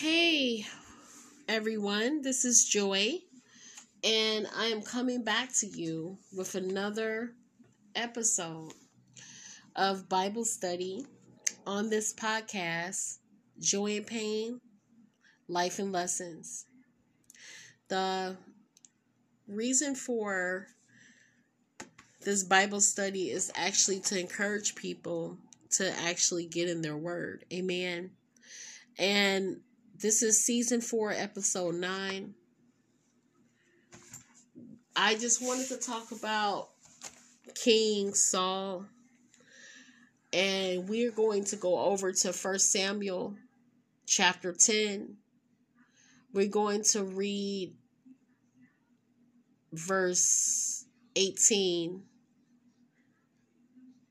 Hey, everyone, this is Joy, and I am coming back to you with another episode of Bible study on this podcast Joy and Pain, Life and Lessons. The reason for this Bible study is actually to encourage people to actually get in their word. Amen. And this is season four, episode nine. I just wanted to talk about King Saul. And we're going to go over to First Samuel chapter 10. We're going to read verse 18.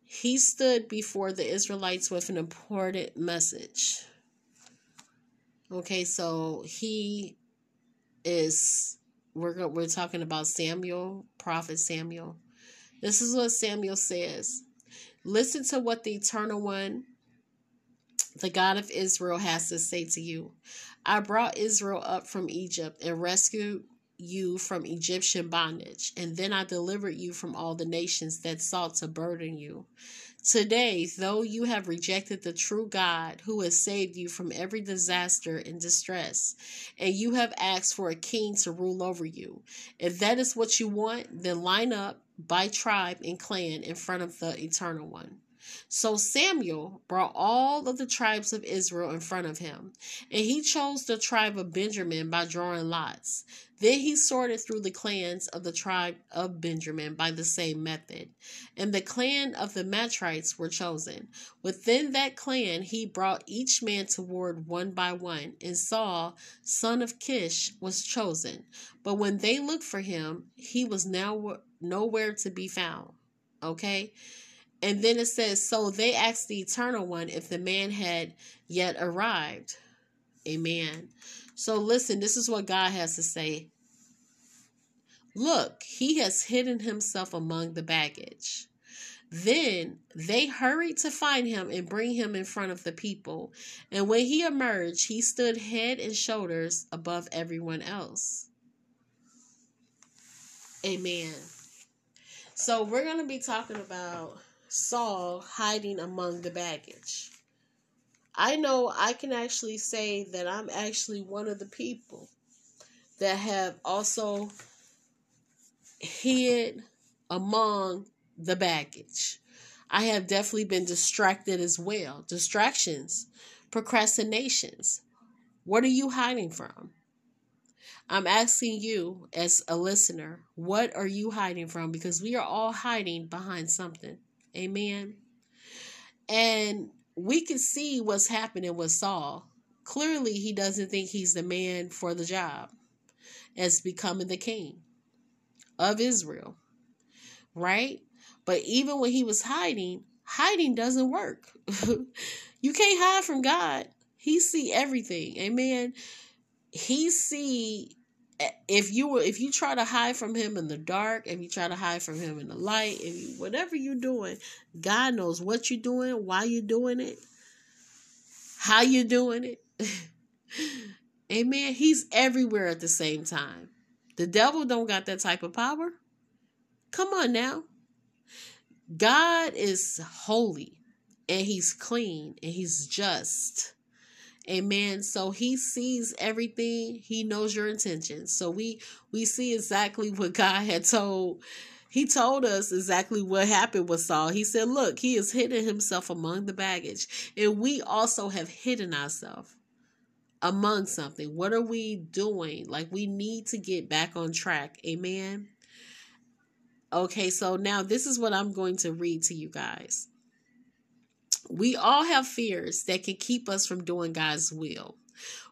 He stood before the Israelites with an important message. Okay, so he is we're we're talking about Samuel, prophet Samuel. This is what Samuel says. Listen to what the eternal one, the God of Israel has to say to you. I brought Israel up from Egypt and rescued you from Egyptian bondage, and then I delivered you from all the nations that sought to burden you. Today, though you have rejected the true God who has saved you from every disaster and distress, and you have asked for a king to rule over you, if that is what you want, then line up by tribe and clan in front of the Eternal One. So Samuel brought all of the tribes of Israel in front of him, and he chose the tribe of Benjamin by drawing lots. Then he sorted through the clans of the tribe of Benjamin by the same method, and the clan of the Matrites were chosen. Within that clan he brought each man toward one by one, and Saul, son of Kish, was chosen. But when they looked for him, he was now nowhere to be found. Okay? And then it says, So they asked the Eternal One if the man had yet arrived. Amen. So listen, this is what God has to say. Look, he has hidden himself among the baggage. Then they hurried to find him and bring him in front of the people. And when he emerged, he stood head and shoulders above everyone else. Amen. So we're going to be talking about Saul hiding among the baggage. I know I can actually say that I'm actually one of the people that have also hid among the baggage. I have definitely been distracted as well. Distractions, procrastinations. What are you hiding from? I'm asking you as a listener, what are you hiding from? Because we are all hiding behind something. Amen. And we can see what's happening with Saul. Clearly, he doesn't think he's the man for the job as becoming the king of Israel. Right? But even when he was hiding, hiding doesn't work. you can't hide from God. He see everything. Amen. He see if you were if you try to hide from him in the dark if you try to hide from him in the light if you whatever you're doing god knows what you're doing why you're doing it how you're doing it. Amen. He's everywhere at the same time. The devil don't got that type of power. Come on now. God is holy and he's clean and he's just Amen. So he sees everything. He knows your intentions. So we we see exactly what God had told. He told us exactly what happened with Saul. He said, "Look, he has hidden himself among the baggage, and we also have hidden ourselves among something. What are we doing? Like we need to get back on track. Amen." Okay, so now this is what I'm going to read to you guys. We all have fears that can keep us from doing God's will.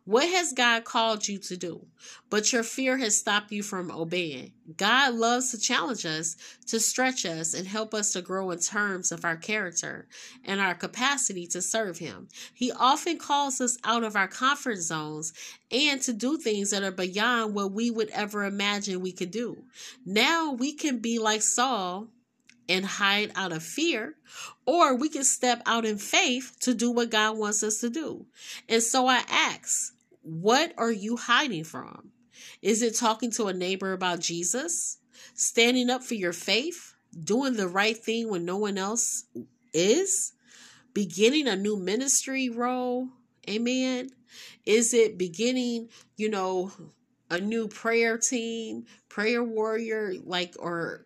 What has God called you to do? But your fear has stopped you from obeying. God loves to challenge us, to stretch us, and help us to grow in terms of our character and our capacity to serve Him. He often calls us out of our comfort zones and to do things that are beyond what we would ever imagine we could do. Now we can be like Saul and hide out of fear, or we can step out in faith to do what God wants us to do. And so I ask, What are you hiding from? Is it talking to a neighbor about Jesus? Standing up for your faith? Doing the right thing when no one else is? Beginning a new ministry role? Amen. Is it beginning, you know, a new prayer team, prayer warrior, like, or,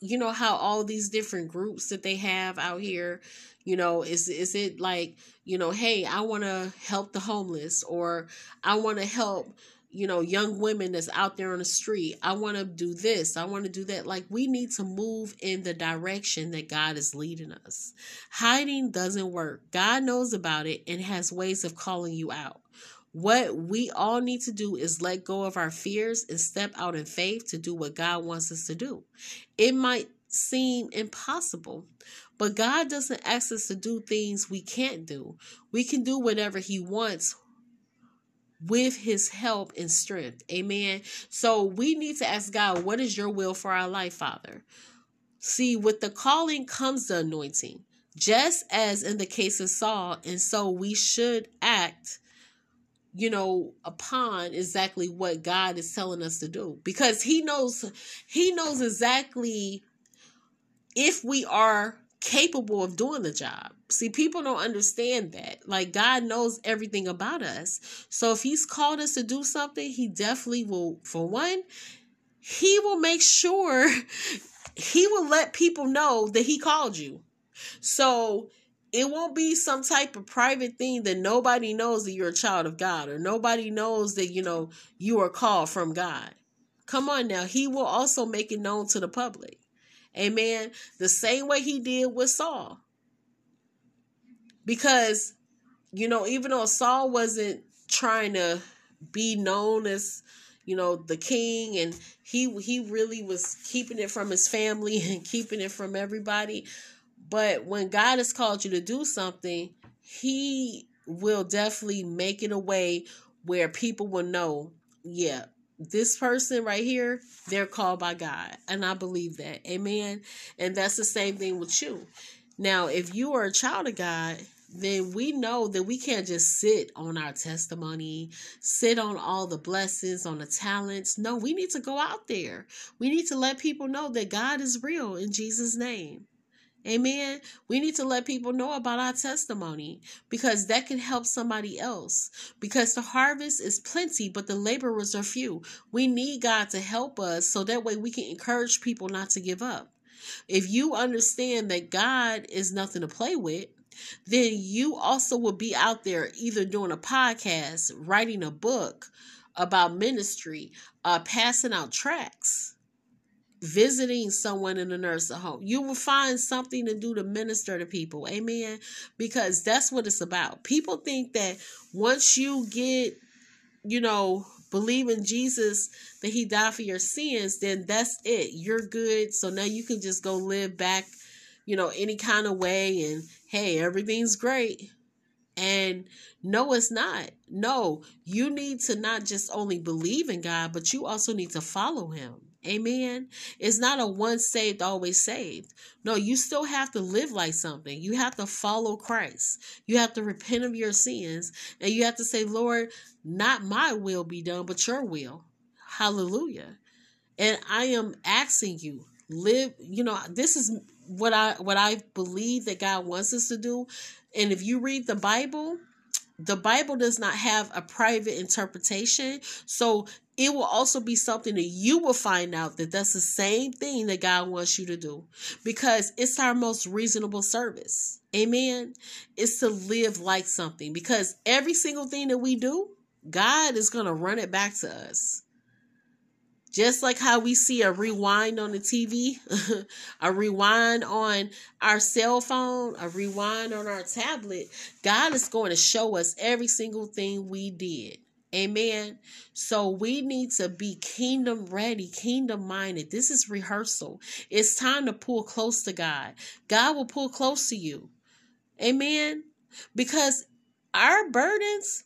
you know, how all these different groups that they have out here, you know, is, is it like, you know, hey, I want to help the homeless or I want to help, you know, young women that's out there on the street. I want to do this. I want to do that. Like, we need to move in the direction that God is leading us. Hiding doesn't work. God knows about it and has ways of calling you out. What we all need to do is let go of our fears and step out in faith to do what God wants us to do. It might seem impossible, but God doesn't ask us to do things we can't do. We can do whatever He wants with his help and strength. Amen. So we need to ask God, what is your will for our life, Father? See, with the calling comes the anointing, just as in the case of Saul. And so we should act, you know, upon exactly what God is telling us to do because he knows, he knows exactly if we are capable of doing the job. See, people don't understand that. Like, God knows everything about us. So, if He's called us to do something, He definitely will, for one, He will make sure He will let people know that He called you. So, it won't be some type of private thing that nobody knows that you're a child of God or nobody knows that, you know, you are called from God. Come on now. He will also make it known to the public. Amen. The same way he did with Saul. Because, you know, even though Saul wasn't trying to be known as, you know, the king and he he really was keeping it from his family and keeping it from everybody. But when God has called you to do something, he will definitely make it a way where people will know, yeah, this person right here, they're called by God. And I believe that. Amen. And that's the same thing with you. Now, if you are a child of God, then we know that we can't just sit on our testimony, sit on all the blessings, on the talents. No, we need to go out there. We need to let people know that God is real in Jesus' name. Amen. We need to let people know about our testimony because that can help somebody else. Because the harvest is plenty, but the laborers are few. We need God to help us so that way we can encourage people not to give up. If you understand that God is nothing to play with, then you also will be out there either doing a podcast, writing a book about ministry, uh, passing out tracts visiting someone in a nursing home. You will find something to do to minister to people. Amen. Because that's what it's about. People think that once you get, you know, believe in Jesus that he died for your sins, then that's it. You're good. So now you can just go live back, you know, any kind of way and hey, everything's great. And no, it's not. No, you need to not just only believe in God, but you also need to follow him. Amen. It's not a once saved, always saved. No, you still have to live like something. You have to follow Christ. You have to repent of your sins. And you have to say, Lord, not my will be done, but your will. Hallelujah. And I am asking you, live, you know, this is what I what I believe that God wants us to do. And if you read the Bible, the Bible does not have a private interpretation. So it will also be something that you will find out that that's the same thing that God wants you to do because it's our most reasonable service. Amen. It's to live like something because every single thing that we do, God is going to run it back to us. Just like how we see a rewind on the TV, a rewind on our cell phone, a rewind on our tablet, God is going to show us every single thing we did. Amen. So we need to be kingdom ready, kingdom minded. This is rehearsal. It's time to pull close to God. God will pull close to you. Amen. Because our burdens,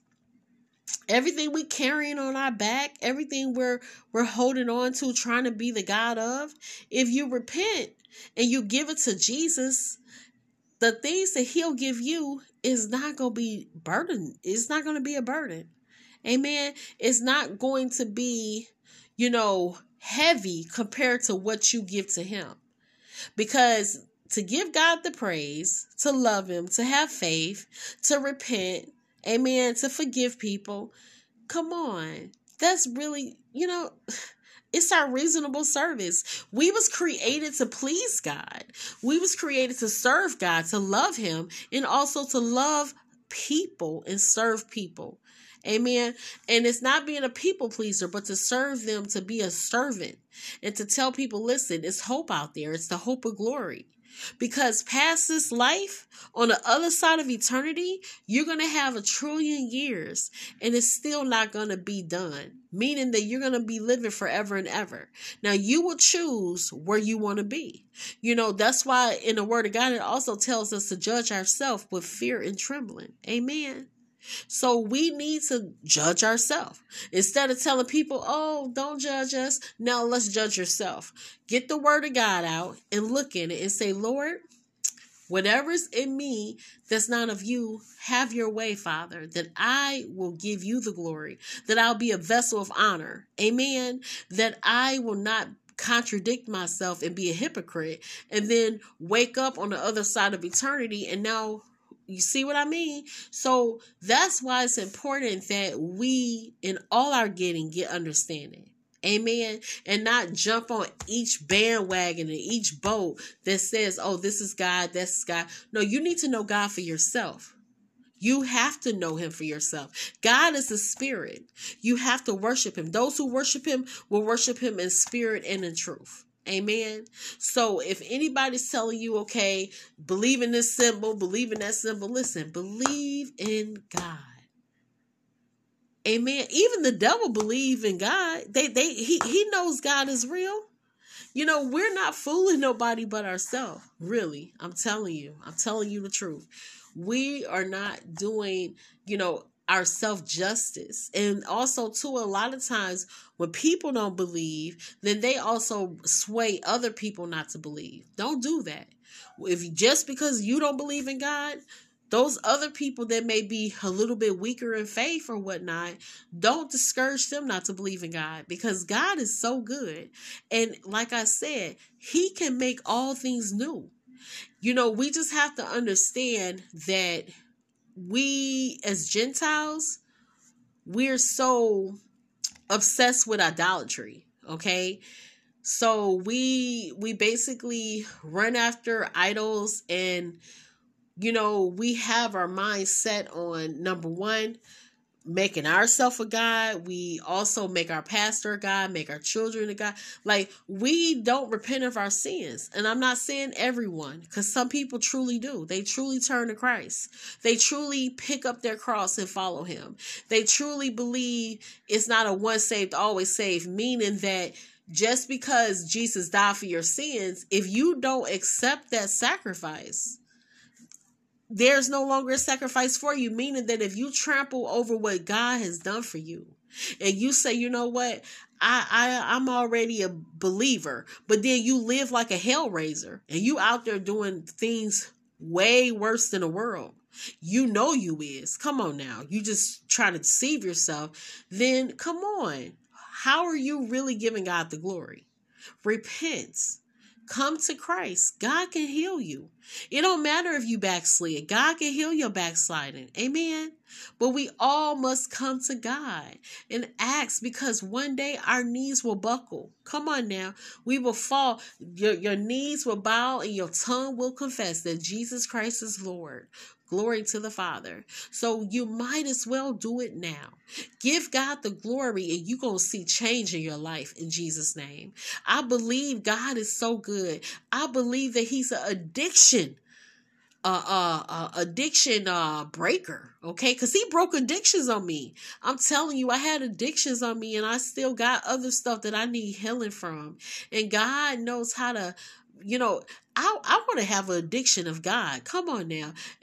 everything we carrying on our back, everything we're we're holding on to, trying to be the God of, if you repent and you give it to Jesus, the things that He'll give you is not gonna be burden. It's not gonna be a burden. Amen. It's not going to be, you know, heavy compared to what you give to Him. Because to give God the praise, to love Him, to have faith, to repent, amen, to forgive people, come on. That's really, you know, it's our reasonable service. We was created to please God. We was created to serve God, to love him, and also to love people and serve people. Amen. And it's not being a people pleaser, but to serve them, to be a servant, and to tell people, listen, it's hope out there. It's the hope of glory. Because past this life, on the other side of eternity, you're going to have a trillion years and it's still not going to be done. Meaning that you're going to be living forever and ever. Now, you will choose where you want to be. You know, that's why in the Word of God, it also tells us to judge ourselves with fear and trembling. Amen. So we need to judge ourselves. Instead of telling people, oh, don't judge us, now let's judge yourself. Get the word of God out and look in it and say, Lord, whatever's in me that's not of you, have your way, Father, that I will give you the glory, that I'll be a vessel of honor. Amen. That I will not contradict myself and be a hypocrite and then wake up on the other side of eternity and now you see what I mean? So that's why it's important that we, in all our getting, get understanding. Amen. And not jump on each bandwagon and each boat that says, oh, this is God, that's God. No, you need to know God for yourself. You have to know him for yourself. God is a spirit. You have to worship him. Those who worship him will worship him in spirit and in truth. Amen. So if anybody's telling you, okay, believe in this symbol, believe in that symbol, listen, believe in God. Amen. Even the devil believe in God. They they he he knows God is real. You know, we're not fooling nobody but ourselves. Really. I'm telling you. I'm telling you the truth. We are not doing, you know, our self justice. And also, too, a lot of times when people don't believe, then they also sway other people not to believe. Don't do that. If you, just because you don't believe in God, those other people that may be a little bit weaker in faith or whatnot, don't discourage them not to believe in God because God is so good. And like I said, He can make all things new. You know, we just have to understand that we as Gentiles, we're so obsessed with idolatry, okay? So we we basically run after idols and you know, we have our mind set on number 1 making ourselves a God. We also make our pastor a God, make our children a God. Like we don't repent of our sins. And I'm not saying everyone, because some people truly do. They truly turn to Christ. They truly pick up their cross and follow him. They truly believe it's not a once saved, always saved, meaning that just because Jesus died for your sins, if you don't accept that sacrifice, there's no longer a sacrifice for you, meaning that if you trample over what God has done for you, and you say, you know what, I, I I'm already a believer, but then you live like a hellraiser and you out there doing things way worse than the world. You know you is. Come on now. You just trying to deceive yourself. Then come on. How are you really giving God the glory? Repent Come to Christ. God can heal you. It don't matter if you backslid. God can heal your backsliding. Amen. But we all must come to God and ask because one day our knees will buckle. Come on now. We will fall. Your, your knees will bow and your tongue will confess that Jesus Christ is Lord. Glory to the Father. So you might as well do it now. Give God the glory and you're going to see change in your life in Jesus' name. I believe God is so good. I believe that He's an addiction. Uh, uh, uh, addiction uh breaker okay because he broke addictions on me i'm telling you i had addictions on me and i still got other stuff that i need healing from and god knows how to you know, I I want to have an addiction of God. Come on now.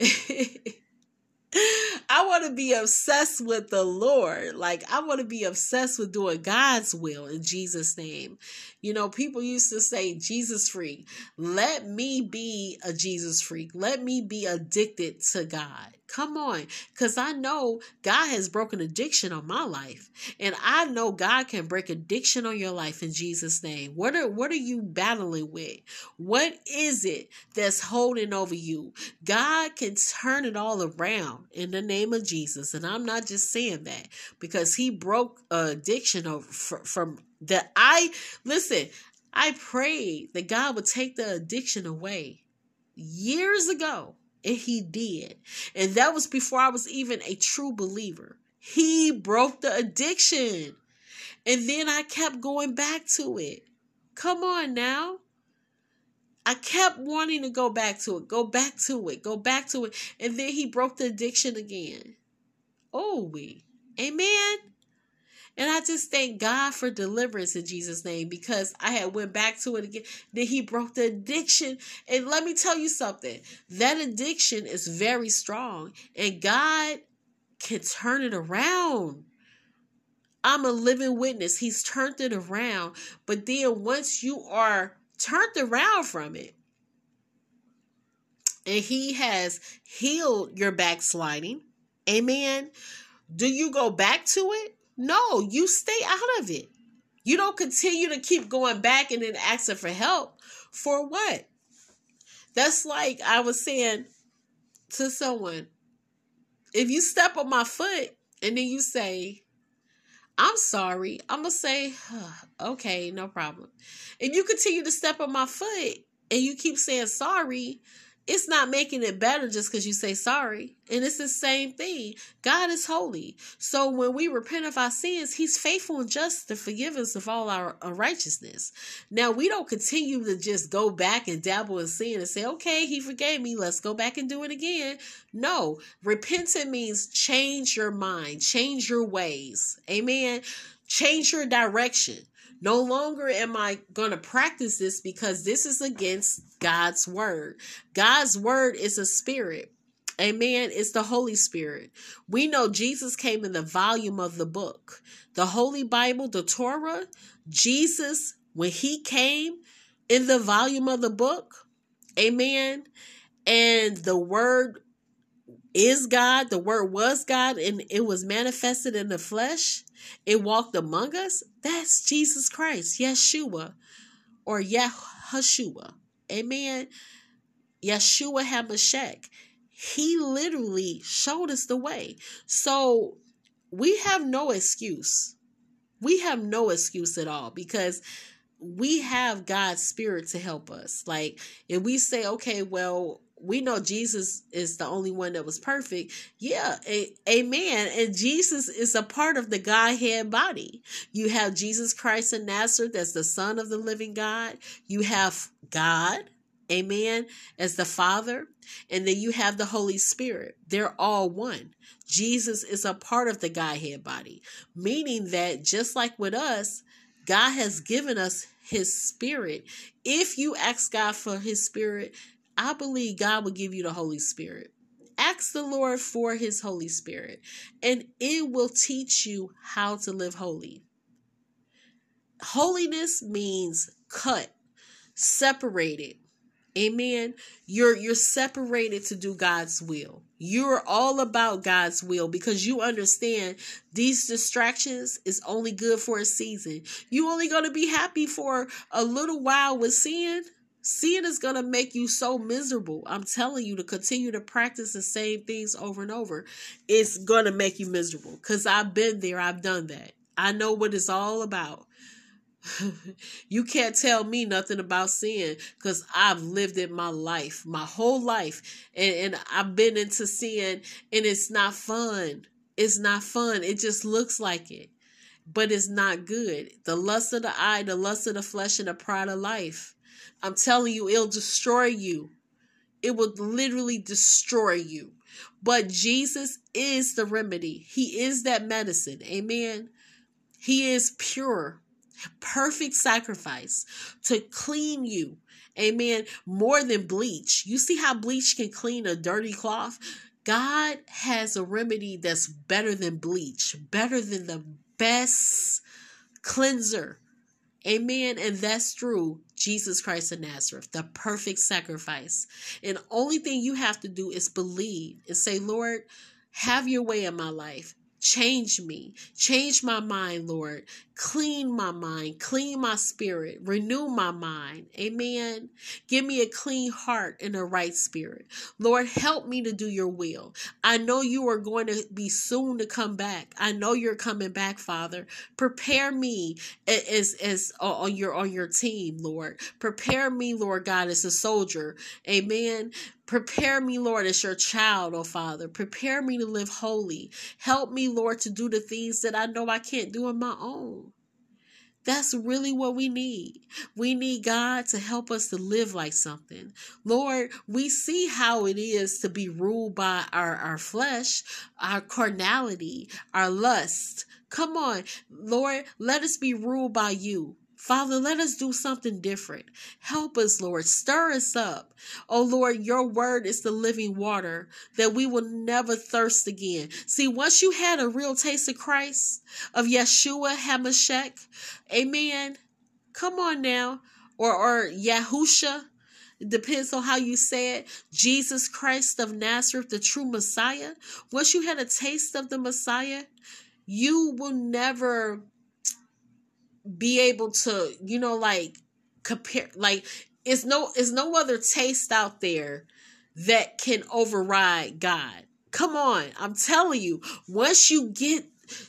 I want to be obsessed with the Lord. Like, I want to be obsessed with doing God's will in Jesus' name. You know, people used to say, Jesus freak. Let me be a Jesus freak. Let me be addicted to God. Come on, because I know God has broken addiction on my life, and I know God can break addiction on your life in Jesus' name. What are what are you battling with? What is it that's holding over you? God can turn it all around in the name of Jesus, and I'm not just saying that because He broke addiction over from that. I listen. I prayed that God would take the addiction away years ago and he did. And that was before I was even a true believer. He broke the addiction. And then I kept going back to it. Come on now. I kept wanting to go back to it, go back to it, go back to it. And then he broke the addiction again. Oh, we. Amen. And I just thank God for deliverance in Jesus' name because I had went back to it again. Then he broke the addiction. And let me tell you something. That addiction is very strong. And God can turn it around. I'm a living witness. He's turned it around. But then once you are turned around from it, and he has healed your backsliding, amen. Do you go back to it? No, you stay out of it. You don't continue to keep going back and then asking for help. For what? That's like I was saying to someone if you step on my foot and then you say, I'm sorry, I'm going to say, okay, no problem. If you continue to step on my foot and you keep saying sorry, it's not making it better just because you say sorry. And it's the same thing. God is holy. So when we repent of our sins, He's faithful and just to forgive us of all our unrighteousness. Now, we don't continue to just go back and dabble in sin and say, okay, He forgave me. Let's go back and do it again. No, repenting means change your mind, change your ways. Amen. Change your direction. No longer am I going to practice this because this is against God's word. God's word is a spirit. Amen. It's the Holy Spirit. We know Jesus came in the volume of the book. The Holy Bible, the Torah, Jesus, when he came in the volume of the book, amen. And the word is God, the word was God, and it was manifested in the flesh. It walked among us. That's Jesus Christ, Yeshua, or Yahushua. Amen. Yeshua HaMashiach. He literally showed us the way. So we have no excuse. We have no excuse at all because we have God's spirit to help us. Like if we say, okay, well, we know Jesus is the only one that was perfect. Yeah, a, amen. And Jesus is a part of the Godhead body. You have Jesus Christ in Nazareth as the Son of the living God. You have God, amen, as the Father. And then you have the Holy Spirit. They're all one. Jesus is a part of the Godhead body, meaning that just like with us, God has given us his spirit. If you ask God for his spirit, I believe God will give you the Holy Spirit. Ask the Lord for His Holy Spirit, and it will teach you how to live holy. Holiness means cut, separated. Amen. You're you're separated to do God's will. You're all about God's will because you understand these distractions is only good for a season. You only going to be happy for a little while with sin Sin is going to make you so miserable. I'm telling you to continue to practice the same things over and over. It's going to make you miserable because I've been there. I've done that. I know what it's all about. you can't tell me nothing about sin because I've lived it my life, my whole life. And, and I've been into sin and it's not fun. It's not fun. It just looks like it, but it's not good. The lust of the eye, the lust of the flesh, and the pride of life. I'm telling you, it'll destroy you. It will literally destroy you. But Jesus is the remedy. He is that medicine. Amen. He is pure, perfect sacrifice to clean you. Amen. More than bleach. You see how bleach can clean a dirty cloth? God has a remedy that's better than bleach, better than the best cleanser. Amen. And that's true. Jesus Christ of Nazareth, the perfect sacrifice. And only thing you have to do is believe and say, Lord, have your way in my life. Change me. Change my mind, Lord. Clean my mind. Clean my spirit. Renew my mind. Amen. Give me a clean heart and a right spirit. Lord, help me to do your will. I know you are going to be soon to come back. I know you're coming back, Father. Prepare me as as on your on your team, Lord. Prepare me, Lord God, as a soldier. Amen. Prepare me, Lord, as your child, oh Father. Prepare me to live holy. Help me, Lord, to do the things that I know I can't do on my own. That's really what we need. We need God to help us to live like something. Lord, we see how it is to be ruled by our, our flesh, our carnality, our lust. Come on, Lord, let us be ruled by you. Father, let us do something different. Help us, Lord. Stir us up. Oh, Lord, your word is the living water that we will never thirst again. See, once you had a real taste of Christ, of Yeshua HaMashiach, amen. Come on now. Or, or Yahusha. It depends on how you say it. Jesus Christ of Nazareth, the true Messiah. Once you had a taste of the Messiah, you will never be able to, you know, like compare like it's no it's no other taste out there that can override God. Come on, I'm telling you, once you get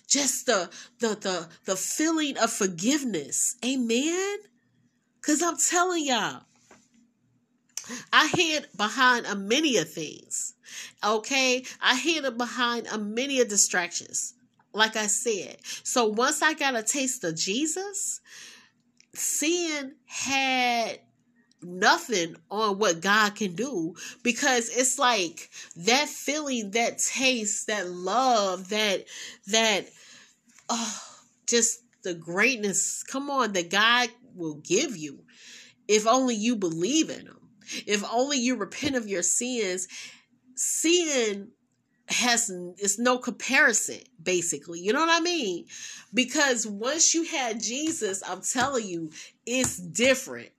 just the the the the feeling of forgiveness, amen. Cause I'm telling y'all, I hid behind a many of things. Okay, I hid behind a many of distractions like I said. So once I got a taste of Jesus, sin had nothing on what God can do because it's like that feeling, that taste, that love, that that oh just the greatness. Come on, that God will give you if only you believe in him. If only you repent of your sins. Sin has it's no comparison basically. You know what i mean? Because once you had jesus i'm telling you it's different.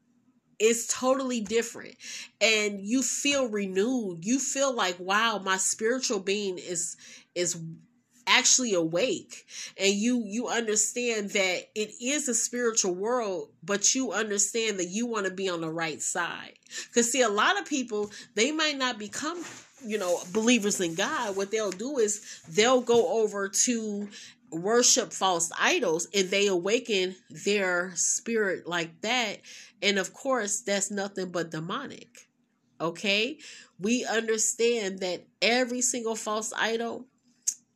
It's totally different. And you feel renewed. You feel like wow my spiritual being is is actually awake. And you you understand that it is a spiritual world but you understand that you want to be on the right side. Because see a lot of people they might not become you know believers in god what they'll do is they'll go over to worship false idols and they awaken their spirit like that and of course that's nothing but demonic okay we understand that every single false idol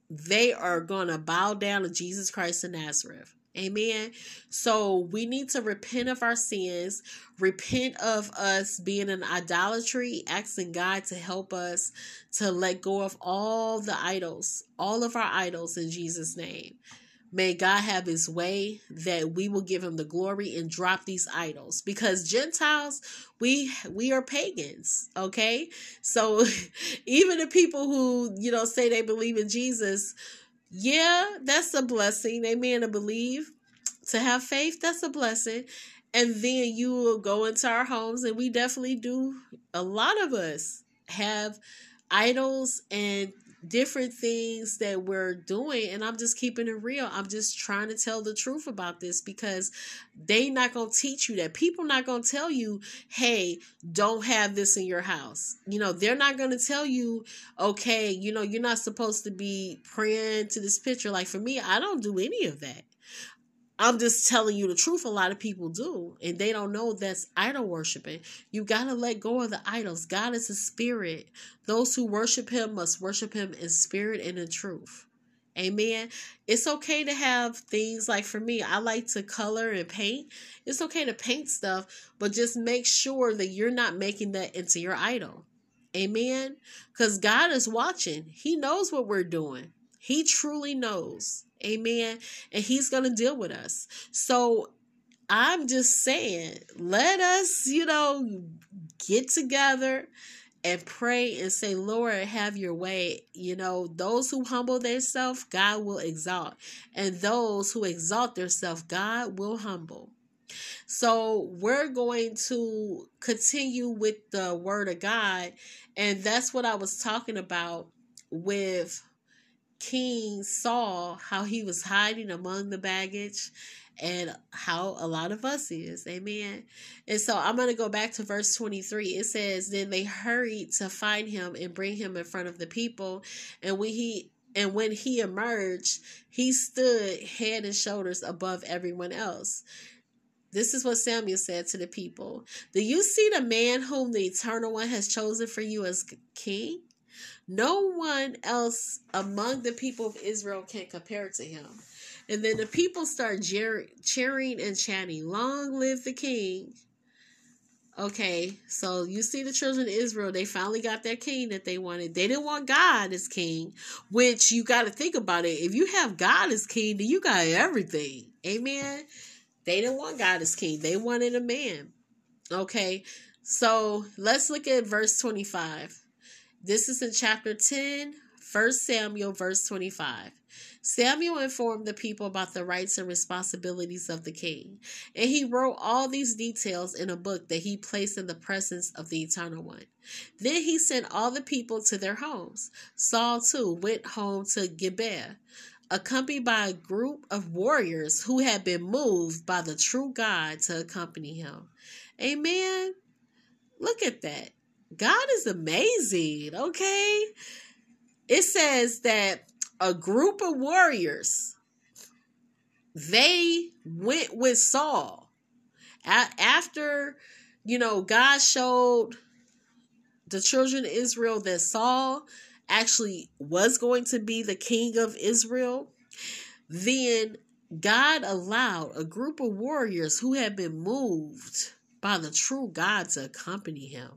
they are going to bow down to Jesus Christ of Nazareth. Amen. So we need to repent of our sins, repent of us being in idolatry, asking God to help us to let go of all the idols, all of our idols in Jesus' name. May God have his way that we will give him the glory and drop these idols because Gentiles we we are pagans, okay? So even the people who, you know, say they believe in Jesus, yeah, that's a blessing. Amen to believe, to have faith, that's a blessing. And then you will go into our homes and we definitely do a lot of us have idols and different things that we're doing and i'm just keeping it real. I'm just trying to tell the truth about this because they not to teach you that. People not to tell you hey don't have this in your house. You know they're not to tell you okay you know you're not supposed to be praying to this picture. Like for me i don't do any of that I'm just telling you the truth. A lot of people do, and they don't know that's idol worshiping. You got to let go of the idols. God is a spirit. Those who worship Him must worship Him in spirit and in truth. Amen. It's okay to have things like for me, I like to color and paint. It's okay to paint stuff, but just make sure that you're not making that into your idol. Amen. Because God is watching, He knows what we're doing, He truly knows. Amen. And he's going to deal with us. So I'm just saying, let us, you know, get together and pray and say, Lord, have your way. You know, those who humble themselves, God will exalt. And those who exalt themselves, God will humble. So we're going to continue with the word of God. And that's what I was talking about with King Saul, how he was hiding among the baggage and how a lot of us is. Amen. And so I'm going to go back to verse 23. It says, Then they hurried to find him and bring him in front of the people. And when he and when he emerged, he stood head and shoulders above everyone else. This is what Samuel said to the people. Do you see the man whom the eternal one has chosen for you as king? No one else among the people of Israel can compare to him. And then the people start cheering and chanting, Long live the king. Okay, so you see the children of Israel, they finally got their king that they wanted. They didn't want God as king, which you got to think about it. If you have God as king, then you got everything. Amen. They didn't want God as king, they wanted a man. Okay, so let's look at verse 25. This is in chapter 10, 1 Samuel, verse 25. Samuel informed the people about the rights and responsibilities of the king, and he wrote all these details in a book that he placed in the presence of the Eternal One. Then he sent all the people to their homes. Saul, too, went home to Gibeah, accompanied by a group of warriors who had been moved by the true God to accompany him. Amen. Look at that. God is amazing, okay? It says that a group of warriors they went with Saul after you know God showed the children of Israel that Saul actually was going to be the king of Israel then God allowed a group of warriors who had been moved by the true God to accompany him.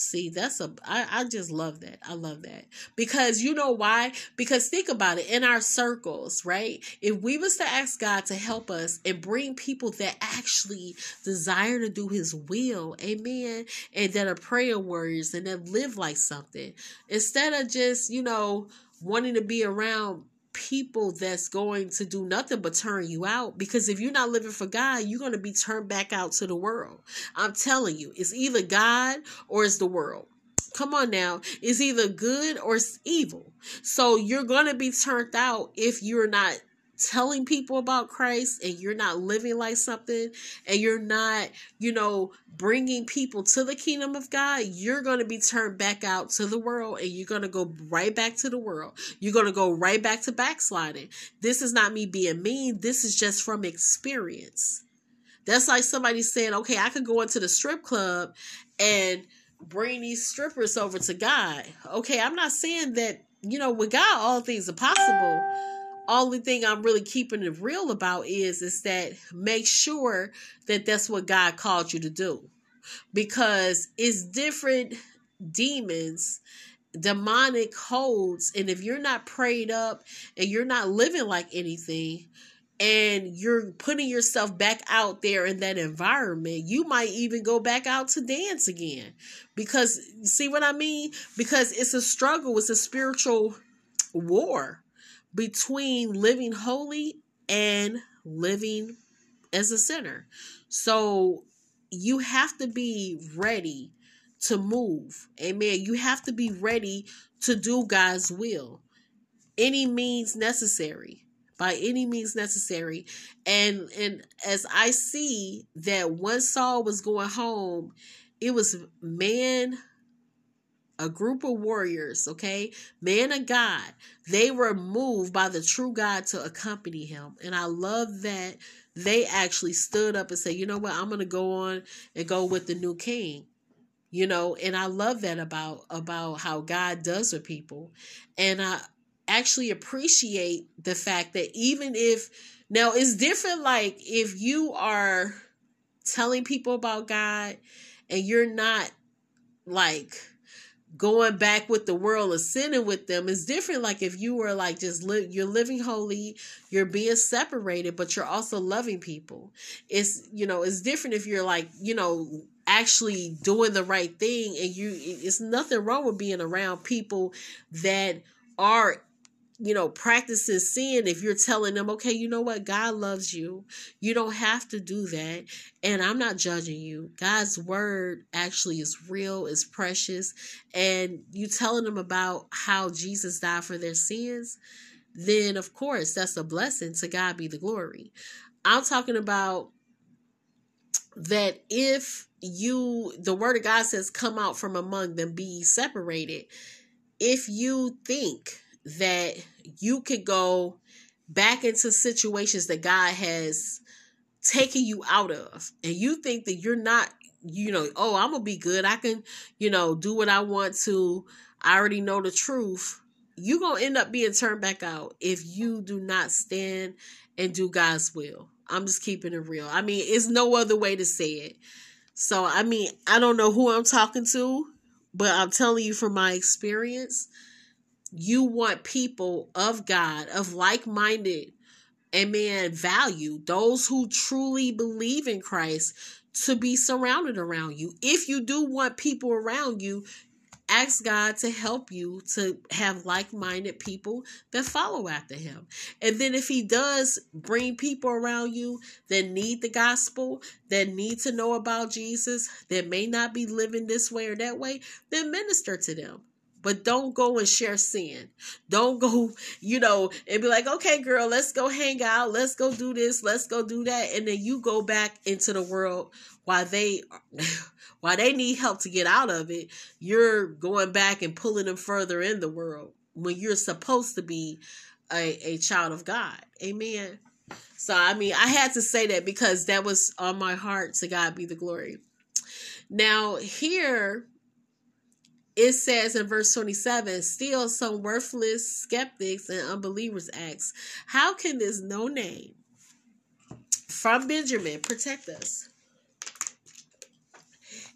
See, that's a I, I just love that. I love that. Because you know why? Because think about it in our circles, right? If we was to ask God to help us and bring people that actually desire to do his will, amen, and that are prayer warriors and that live like something, instead of just, you know, wanting to be around people that's going to do nothing but turn you out because if you're not living for God, you're going to be turned back out to the world. I'm telling you, it's either God or it's the world. Come on now. It's either good or it's evil. So you're going to be turned out if you're not telling people about Christ and you're not living like something and you're not, you know, bringing people to the kingdom of God, you're going to be turned back out to the world and you're going to go right back to the world. You're going to go right back to backsliding. This is not me being mean. This is just from experience. That's like somebody saying, okay, I could go into the strip club and bring these strippers over to God. Okay, I'm not saying that, you know, with God, all things are possible only thing I'm really keeping it real about is is that make sure that that's what God called you to do. Because it's different demons, demonic holds, and if you're not prayed up and you're not living like anything, and you're putting yourself back out there in that environment, you might even go back out to dance again. Because, see what I mean? Because it's a struggle, it's a spiritual war between living holy and living as a sinner. So you have to be ready to move. Amen. You have to be ready to do God's will. Any means necessary. By any means necessary. And and as I see that once Saul was going home, it was man a group of warriors, okay, man of God, they were moved by the true God to accompany him. And I love that they actually stood up and said, you know what, I'm going to go on and go with the new king. You know and i love that about about how god does with people. And i actually appreciate the fact that even if now it's different like if you are telling people about god and you're not like going back with the world and sinning with them is different like if you were like just live you're living holy you're being separated but you're also loving people. It's you know it's different if you're like you know actually doing the right thing and you it's nothing wrong with being around people that are you know, practicing sin if you're telling them, okay, you know what, God loves you. You don't have to do that. And I'm not judging you. God's word actually is real, is precious. And you telling them about how Jesus died for their sins, then of course that's a blessing. To God be the glory. I'm talking about that if you, the word of God says, come out from among them, be separated. If you think that you could go back into situations that God has taken you out of. And you think that you're not you know oh I'm going to be good. I can you know do what I want to. I already know the truth. You're going to end up being turned back out if you do not stand and do God's will. I'm just keeping it real. I mean it's no other way to say it. So I mean I don't know who I'm talking to but I'm telling you from my experience you want people of God, of like minded and man value, those who truly believe in Christ to be surrounded around you. If you do want people around you, ask God to help you to have like minded people that follow after Him. And then, if He does bring people around you that need the gospel, that need to know about Jesus, that may not be living this way or that way, then minister to them but don't go and share sin. Don't go, you know, and be like, okay, girl, let's go hang out. Let's go do this. Let's go do that. And then you go back into the world while they, while they need help to get out of it. You're going back and pulling them further in the world when you're supposed to be a, a child of God. Amen. So, I mean, I had to say that because that was on my heart. To God be the glory. Now, here, it says in verse 27 still some worthless skeptics and unbelievers ask how can this no name from benjamin protect us?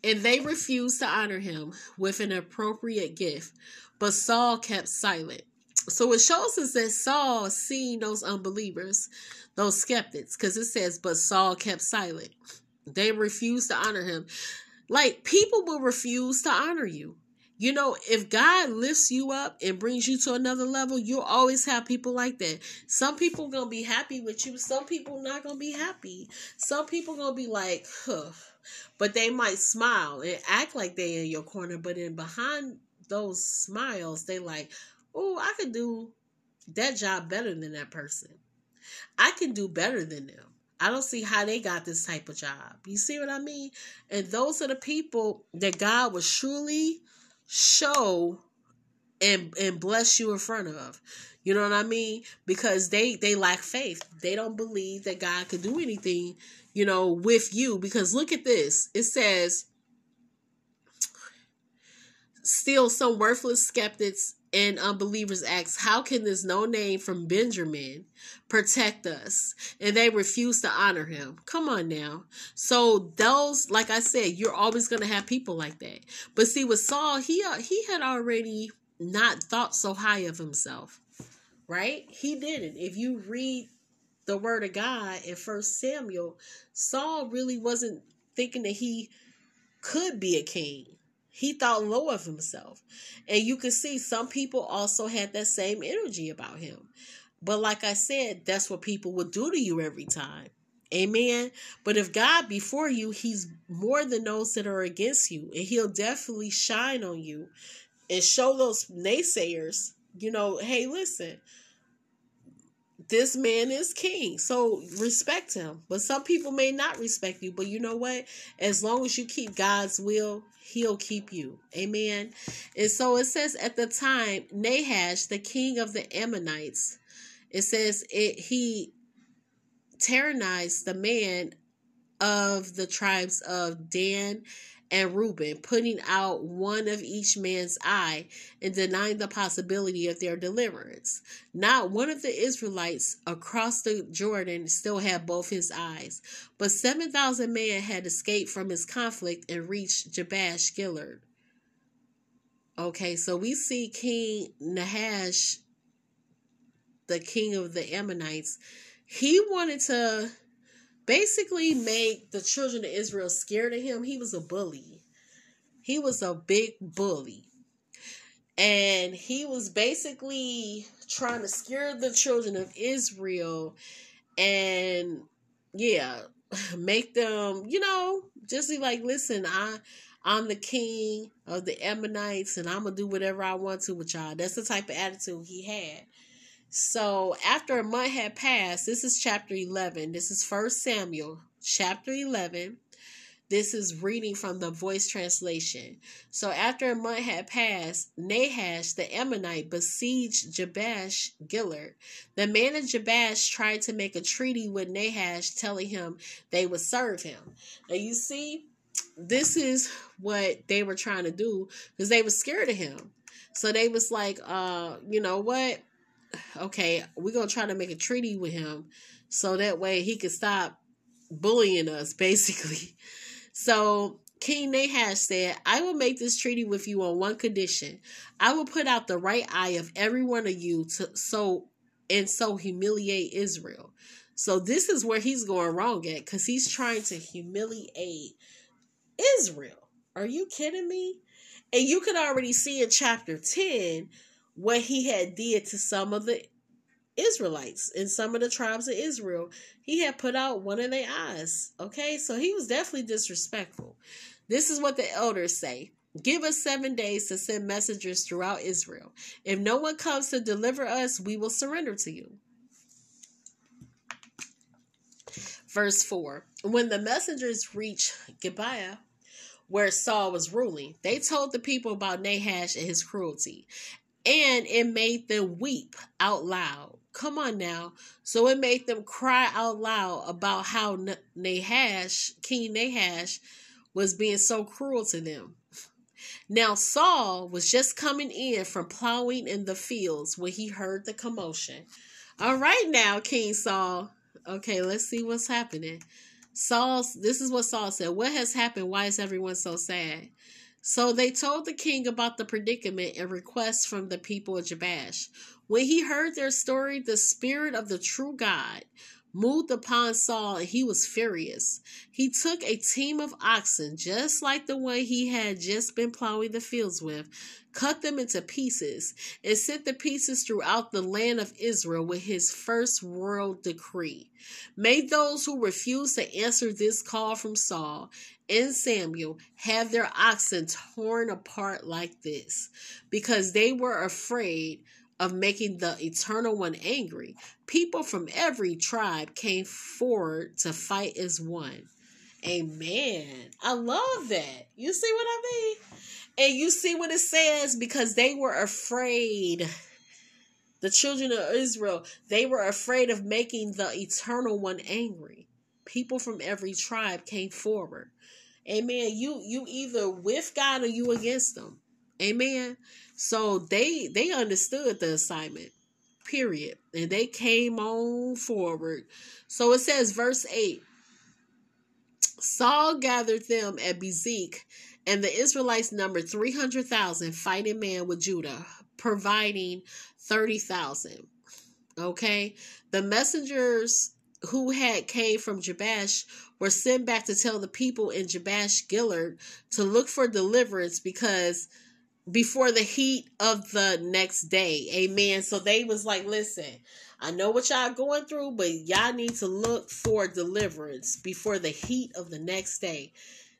And they refused to honor him with an appropriate gift but saul kept silent. So it shows us that saul seeing those unbelievers those skeptics because it says but saul kept silent. They refused to honor him. Like people will refuse to honor you you know, if God lifts you up and brings you to another level, you'll always have people like that. Some people gonna be happy with you. Some people not gonna be happy. Some people gonna be like, huh. But they might smile and act like they in your corner. But in behind those smiles, they like, oh, I could do that job better than that person. I can do better than them. I don't see how they got this type of job. You see what I mean? And those are the people that God was truly show and and bless you in front of. You know what I mean? Because they they lack faith. They don't believe that God could do anything, you know, with you because look at this. It says still some worthless skeptics and unbelievers ask, How can this no name from Benjamin protect us? And they refuse to honor him. Come on now. So, those, like I said, you're always going to have people like that. But see, with Saul, he, uh, he had already not thought so high of himself, right? He didn't. If you read the word of God in First Samuel, Saul really wasn't thinking that he could be a king he thought low of himself. And you can see some people also had that same energy about him. But like I said, that's what people would do to you every time. Amen. But if God before you, he's more than those that are against you. And he'll definitely shine on you and show those naysayers, you know, hey, listen, this man is king. So respect him. But some people may not respect you. But you know what? As long as you keep God's will, he'll keep you. Amen. And so it says at the time, Nahash, the king of the Ammonites, it says it he tyrannized the man of the tribes of Dan and Reuben, putting out one of each man's eye and denying the possibility of their deliverance. Not one of the Israelites across the Jordan still had both his eyes, but 7,000 men had escaped from his conflict and reached Jabesh Gilead. Okay, so we see King Nahash, the king of the Ammonites, he wanted to basically make the children of Israel scared of him. He was a bully. He was a big bully. and he was basically trying to scare the children of Israel and yeah, make them, you know, just be like, listen, I I'm the king of the Ammonites and I'm gonna do whatever I want to with y'all. That's the type of attitude he had. So after a month had passed, this is chapter 11. This is First Samuel, chapter 11. This is reading from the voice translation. So after a month had passed, Nahash the Ammonite besieged Jabesh Gilead. The man of Jabesh tried to make a treaty with Nahash, telling him they would serve him. Now you see, this is what they were trying to do because they were scared of him. So they was like, uh, you know what? Okay, we're gonna try to make a treaty with him so that way he could stop bullying us, basically. So King Nahash said, I will make this treaty with you on one condition. I will put out the right eye of every one of you to so and so humiliate Israel. So this is where he's going wrong at because he's trying to humiliate Israel. Are you kidding me? And you could already see in chapter 10 what he had did to some of the Israelites in some of the tribes of Israel. He had put out one of their eyes. Okay, so he was definitely disrespectful. This is what the elders say. Give us seven days to send messengers throughout Israel. If no one comes to deliver us, we will surrender to you. Verse 4 When the messengers reached Gibeah, where Saul was ruling, they told the people about Nahash and his cruelty, and it made them weep out loud. Come on now. So it made them cry out loud about how Nahash, King Nahash, was being so cruel to them. Now Saul was just coming in from plowing in the fields when he heard the commotion. All right now, King Saul. Okay, let's see what's happening. Saul, this is what Saul said. What has happened? Why is everyone so sad? So they told the king about the predicament and requests from the people of Jabesh. When he heard their story, the spirit of the true God moved upon Saul and he was furious. He took a team of oxen, just like the one he had just been plowing the fields with, cut them into pieces, and sent the pieces throughout the land of Israel with his first royal decree. May those who refuse to answer this call from Saul and Samuel have their oxen torn apart like this, because they were afraid of making the eternal one angry, people from every tribe came forward to fight as one. Amen. I love that. You see what I mean? And you see what it says because they were afraid. The children of Israel, they were afraid of making the eternal one angry. People from every tribe came forward. Amen. You you either with God or you against them. Amen. So they they understood the assignment. Period. And they came on forward. So it says verse 8. Saul gathered them at Bezek, and the Israelites numbered 300,000 fighting men with Judah, providing 30,000. Okay? The messengers who had came from Jabesh were sent back to tell the people in Jabesh Gilead to look for deliverance because before the heat of the next day. Amen. So they was like, listen, I know what y'all going through, but y'all need to look for deliverance before the heat of the next day.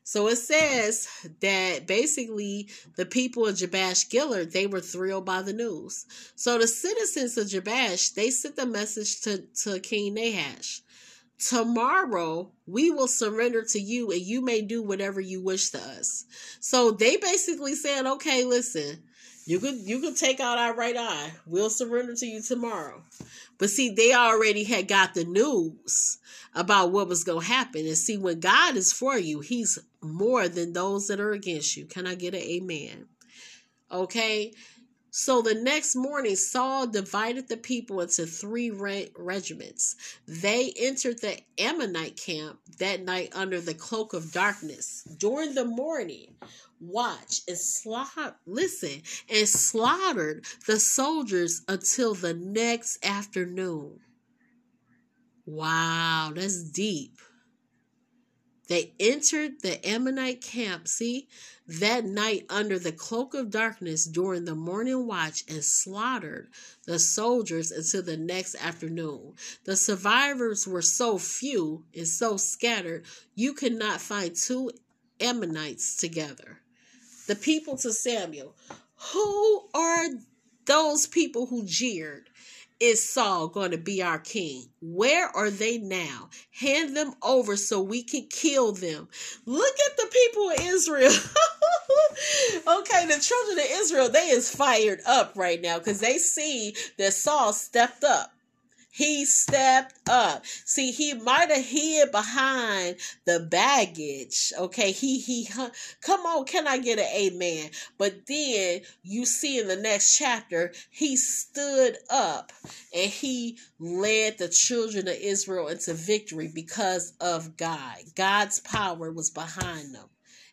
So it says that basically the people of Jabesh Gilead, they were thrilled by the news. So the citizens of Jabesh, they sent the message to, to King Nahash. Tomorrow we will surrender to you and you may do whatever you wish to us. So they basically said, okay, listen, you could you could take out our right eye. We'll surrender to you tomorrow. But see, they already had got the news about what was going to happen. And see, when God is for you, He's more than those that are against you. Can I get an amen? Okay. So the next morning, Saul divided the people into three re- regiments. They entered the Ammonite camp that night under the cloak of darkness. During the morning, watch and slaughter, listen, and slaughtered the soldiers until the next afternoon. Wow, that's deep. They entered the Ammonite camp, see, that night under the cloak of darkness during the morning watch and slaughtered the soldiers until the next afternoon. The survivors were so few and so scattered, you could not find two Ammonites together. The people to Samuel, who are those people who jeered? Is Saul going to be our king? Where are they now? Hand them over so we can kill them. Look at the people of Israel. okay, the children of Israel, they is fired up right now because they see that Saul stepped up. He stepped up. See, he might have hid behind the baggage. Okay, he he come on, can I get an amen? But then you see in the next chapter, he stood up and he led the children of Israel into victory because of God. God's power was behind them.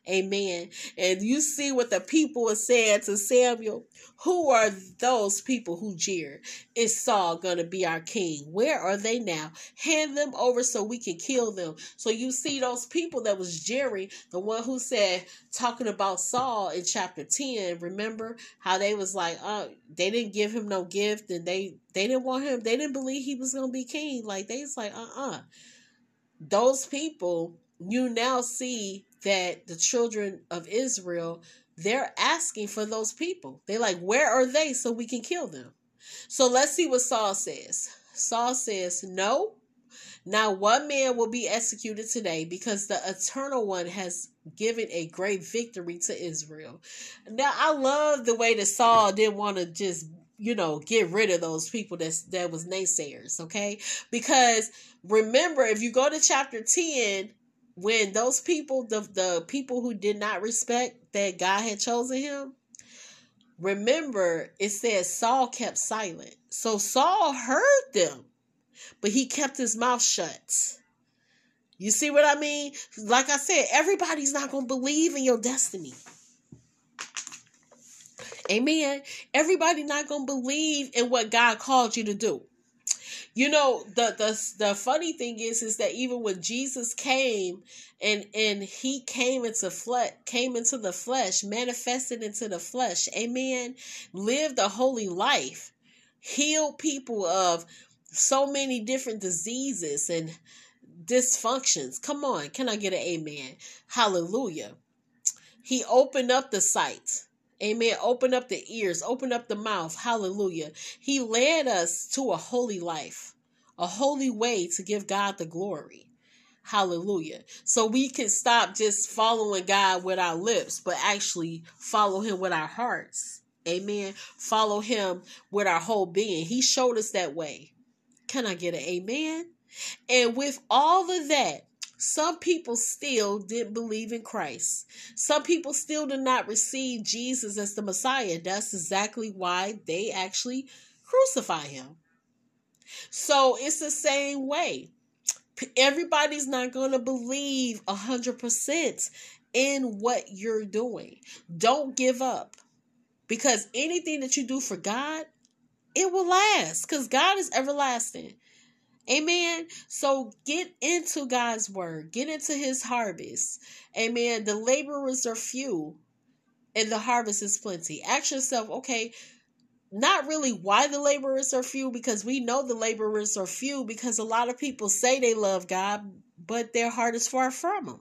Amen. And you see what the people are saying to Samuel. Who are those people who jeered? Is Saul going to be our king? Where are they now? Hand them over so we can kill them. So you see those people that was jeering, the one who said, talking about Saul in chapter 10, remember how they was like, uh, they didn't give him no gift and they, they didn't want him, they didn't believe he was going to be king. Like they was like, uh-uh. Those people, you now see that the children of Israel they're asking for those people. They're like, where are they so we can kill them? So let's see what Saul says. Saul says, No, now one man will be executed today because the eternal one has given a great victory to Israel. Now I love the way that Saul didn't want to just you know get rid of those people that that was naysayers okay because remember if you go to chapter 10 when those people, the, the people who did not respect that God had chosen him, remember it says Saul kept silent. So Saul heard them, but he kept his mouth shut. You see what I mean? Like I said, everybody's not going to believe in your destiny. Amen. Everybody not going to believe in what God called you to do. You know, the the the funny thing is is that even when Jesus came and and he came into flesh came into the flesh, manifested into the flesh, amen, lived a holy life, healed people of so many different diseases and dysfunctions. Come on, can I get an amen? Hallelujah. He opened up the sight. Amen. Open up the ears, open up the mouth. Hallelujah. He led us to a holy life, a holy way to give God the glory. Hallelujah. So we can stop just following God with our lips, but actually follow Him with our hearts. Amen. Follow Him with our whole being. He showed us that way. Can I get an amen? And with all of that, some people still didn't believe in Christ. Some people still did not receive Jesus as the Messiah. That's exactly why they actually crucify him. So it's the same way. Everybody's not going to believe 100% in what you're doing. Don't give up. Because anything that you do for God, it will last because God is everlasting. Amen. So get into God's word, get into his harvest. Amen. The laborers are few and the harvest is plenty. Ask yourself, okay, not really why the laborers are few, because we know the laborers are few because a lot of people say they love God, but their heart is far from Him.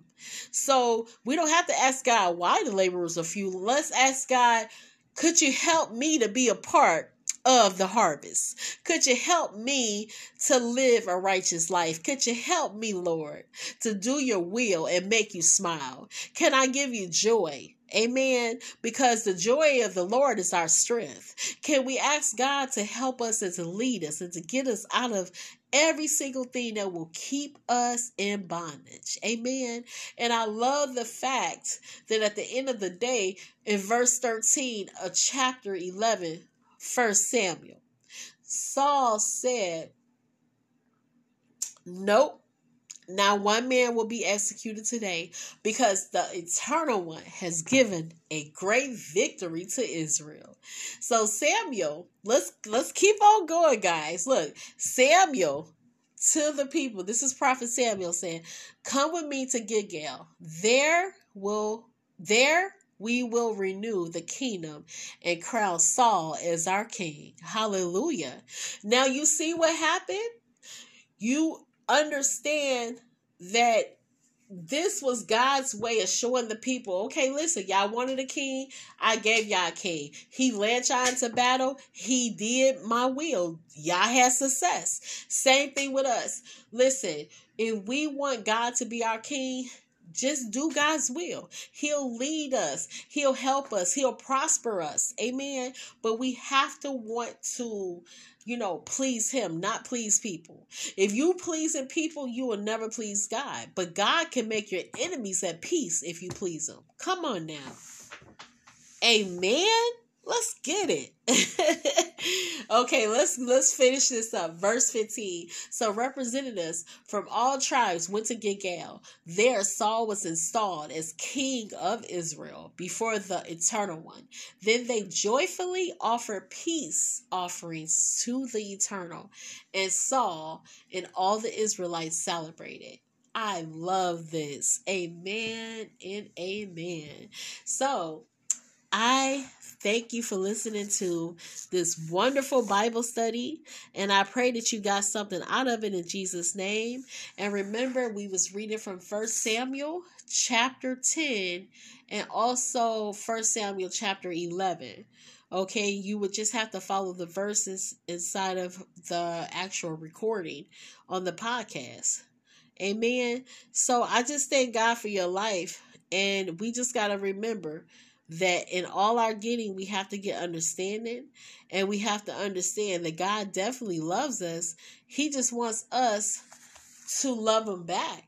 So we don't have to ask God why the laborers are few. Let's ask God, could you help me to be a part of the harvest. Could you help me to live a righteous life? Could you help me, Lord, to do your will and make you smile? Can I give you joy? Amen. Because the joy of the Lord is our strength. Can we ask God to help us and to lead us and to get us out of every single thing that will keep us in bondage? Amen. And I love the fact that at the end of the day, in verse 13 of chapter 11, First Samuel. Saul said, Nope. Now one man will be executed today because the eternal one has given a great victory to Israel. So Samuel, let's let's keep on going, guys. Look, Samuel to the people, this is Prophet Samuel saying, Come with me to Gilgal. There will there we will renew the kingdom and crown Saul as our king. Hallelujah. Now you see what happened? You understand that this was God's way of showing the people, okay, listen, y'all wanted a king. I gave y'all a king. He led y'all into battle. He did my will. Y'all had success. Same thing with us. Listen, if we want God to be our king, just do God's will. He'll lead us. He'll help us. He'll prosper us. Amen. But we have to want to you know, please him, not please people. If you pleasing people, you will never please God. But God can make your enemies at peace if you please them. Come on now. Amen. Let's get it. okay, let's let's finish this up. Verse 15. So representatives from all tribes went to Gilgal. There Saul was installed as king of Israel before the eternal one. Then they joyfully offered peace offerings to the eternal, and Saul and all the Israelites celebrated. I love this. Amen and amen. So I thank you for listening to this wonderful Bible study. And I pray that you got something out of it in Jesus' name. And remember, we was reading from First Samuel chapter 10 and also First Samuel chapter 11. Okay, you would just have to follow the verses inside of the actual recording on the podcast. Amen. So I just thank God for your life. And we just got to remember that in all our getting, we have to get understanding and we have to understand that God definitely loves us. He just wants us to love Him back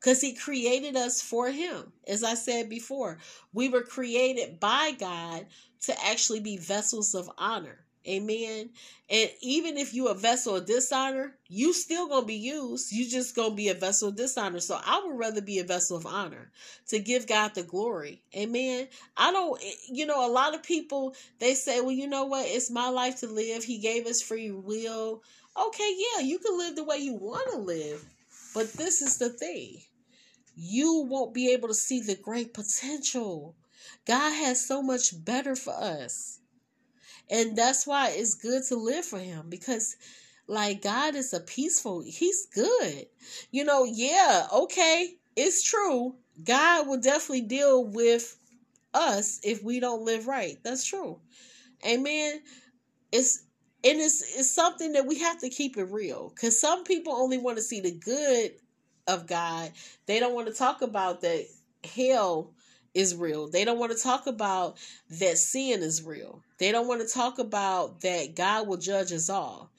because He created us for Him. As I said before, we were created by God to actually be vessels of honor. Amen. And even if you a vessel of dishonor, you still gonna be used. You just gonna be a vessel of dishonor. So I would rather be a vessel of honor to give God the glory. Amen. I don't eh, you know, a lot of people they say, Well, you know what, it's my life to live. He gave us free will. Okay, yeah, you can live the way you want to live. But this is the thing. You won't be able to see the great potential. God has so much better for us. And that's why it's good to live for him because like God is a peaceful, he's good. You know, yeah, okay, it's true. God will definitely deal with us if we don't live right. That's true. Amen. It's and it's it's something that we have to keep it real because some people only want to see the good of God. They don't want to talk about that hell is real. They don't want to talk about that sin is real. They don't want to talk about that God will judge us all.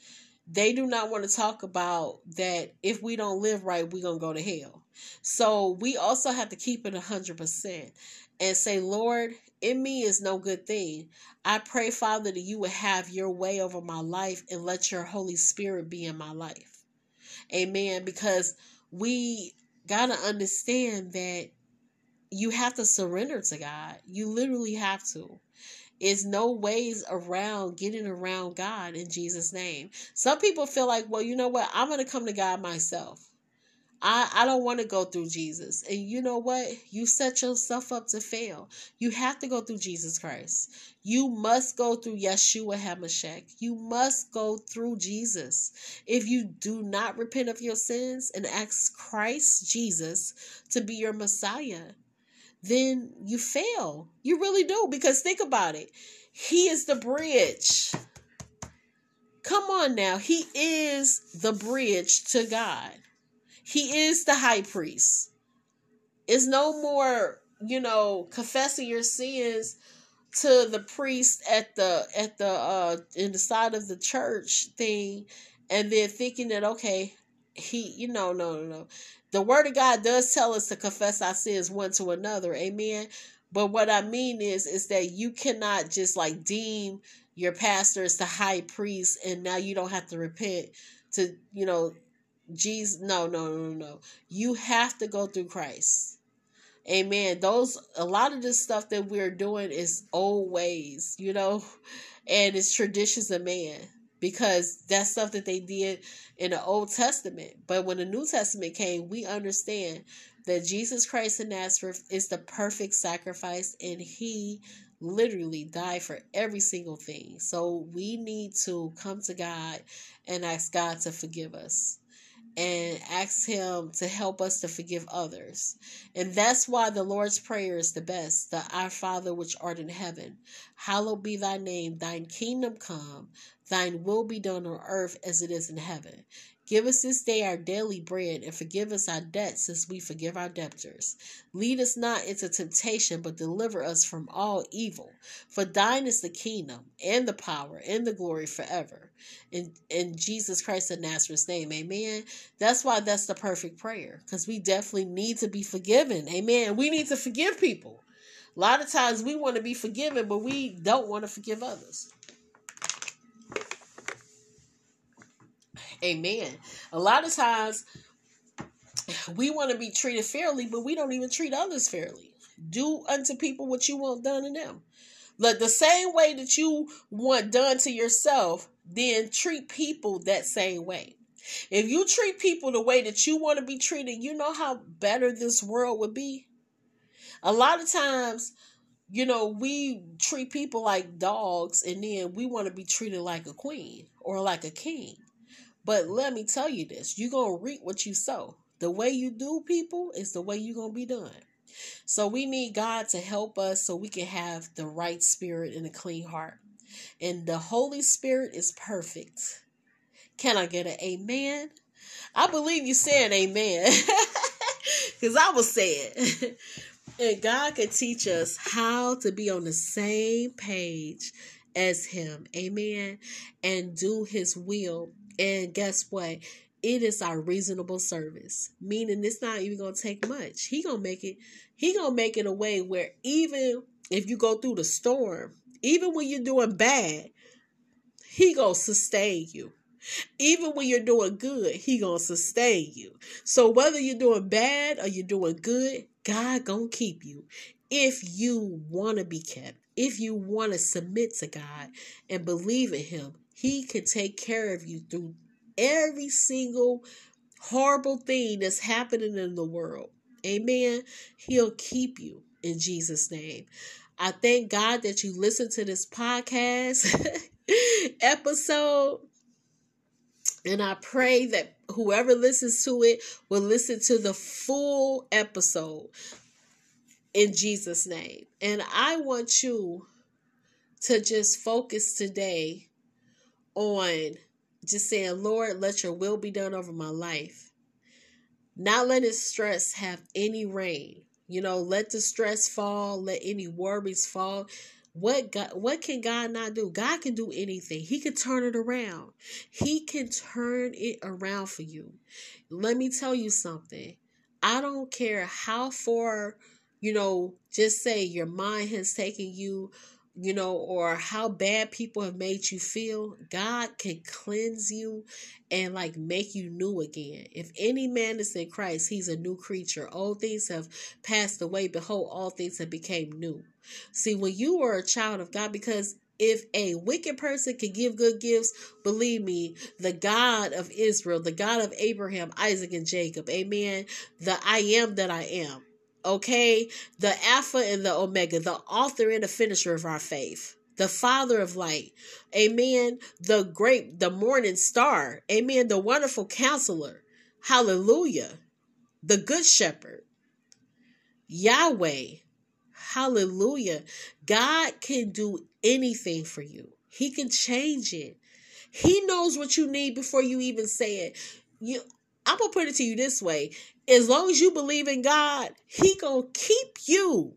They do not want to talk about that if we don't live right, we're going to go to hell. So we also have to keep it 100% and say, Lord, in me is no good thing. I pray, Father, that you would have your way over my life and let your Holy Spirit be in my life. Amen. Because we got to understand that you have to surrender to God. You literally have to. It's no ways around getting around God in Jesus' name. Some people feel like, well, you know what? I'm going to come to God myself. I, I don't want to go through Jesus. And you know what? You set yourself up to fail. You have to go through Jesus Christ. You must go through Yeshua HaMashiach. You must go through Jesus. If you do not repent of your sins and ask Christ Jesus to be your Messiah, then you fail. You really do. Because think about it. He is the bridge. Come on now. He is the bridge to God. He is the high priest. It's no more, you know, confessing your sins to the priest at the at the uh in the side of the church thing and then thinking that okay, he you know, no no no the word of God does tell us to confess our sins one to another. Amen. But what I mean is is that you cannot just like deem your pastor as the high priest and now you don't have to repent to, you know, Jesus. No, no, no, no. You have to go through Christ. Amen. Those a lot of this stuff that we're doing is old ways, you know, and it's traditions of man because that's stuff that they did in the Old Testament. But when the New Testament came, we understand that Jesus Christ of Nazareth is the perfect sacrifice and he literally died for every single thing. So we need to come to God and ask God to forgive us and ask him to help us to forgive others. And that's why the Lord's Prayer is the best. The Our Father which art in heaven, hallowed be thy name, thine kingdom come, thine will be done on earth as it is in heaven. Give us this day our daily bread, and forgive us our debts as we forgive our debtors. Lead us not into temptation, but deliver us from all evil. For thine is the kingdom, and the power, and the glory forever. In, in Jesus Christ of Nazareth's name, amen. That's why that's the perfect prayer, because we definitely need to be forgiven, amen. We need to forgive people. A lot of times we want to be forgiven, but we don't want to forgive others. Amen. A lot of times we want to be treated fairly, but we don't even treat others fairly. Do unto people what you want done to them. Like the same way that you want done to yourself, then treat people that same way. If you treat people the way that you want to be treated, you know how better this world would be. A lot of times, you know, we treat people like dogs and then we want to be treated like a queen or like a king. But let me tell you this you're going to reap what you sow. The way you do people is the way you're going to be done. So we need God to help us so we can have the right spirit and a clean heart. And the Holy Spirit is perfect. Can I get an amen? I believe you saying amen. Because I was saying. and God can teach us how to be on the same page as Him. Amen. And do His will and guess what? It is our reasonable service. Meaning it's not even gonna take much. He gonna make it, he gonna make it a way where even if you go through the storm, even when you're doing bad, he gonna sustain you. Even when you're doing good, he gonna sustain you. So whether you're doing bad or you're doing good, God gonna keep you. If you want to be kept, if you want to submit to God and believe in him, he can take care of you through every single horrible thing that's happening in the world. Amen. He'll keep you in Jesus' name. I thank God that you listened to this podcast episode. And I pray that whoever listens to it will listen to the full episode in Jesus' name. And I want you to just focus today on just saying, Lord, let your will be done over my life. Not letting stress have any reign. You know, let the stress fall, let any worries fall. What God, what can God not do? God can do anything. He can turn it around. He can turn it around for you. Let me tell you something. I don't care how far, you know, just say your mind has taken you you know, or how bad people have made you feel, God can cleanse you and like make you new again. If any man is in Christ, he's a new creature. All things have passed away. Behold, all things have became new. See, when you are a child of God, because if a wicked person can give good gifts, believe me, the God of Israel, the God of Abraham, Isaac, and Jacob, amen, the I am that I am okay? The Alpha and the Omega, the author and the finisher of our faith, the Father of light, amen. The great, the morning star, amen. The wonderful counselor, hallelujah. The good shepherd, Yahweh, hallelujah. God can do anything for you, He can change it. He knows what you need before you even say it. You I'm gonna put it to you this way as long as you believe in God, He gonna keep you.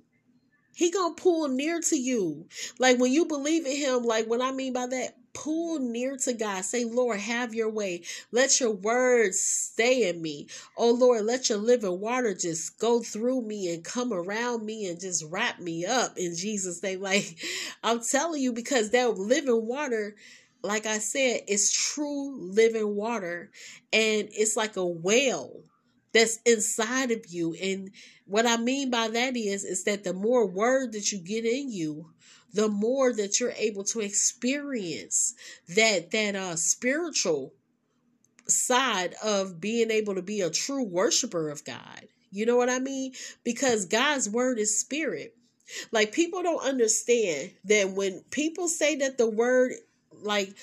He gonna pull near to you. Like when you believe in Him, like what I mean by that, pull near to God. Say, Lord, have your way. Let your words stay in me. Oh Lord, let your living water just go through me and come around me and just wrap me up in Jesus' name. Like I'm telling you, because that living water like I said, it's true living water and it's like a well that's inside of you. And what I mean by that is, is that the more word that you get in you, the more that you're able to experience that that uh spiritual side of being able to be a true worshiper of God. You know what I mean? Because God's word is spirit. Like people don't understand that when people say that the word like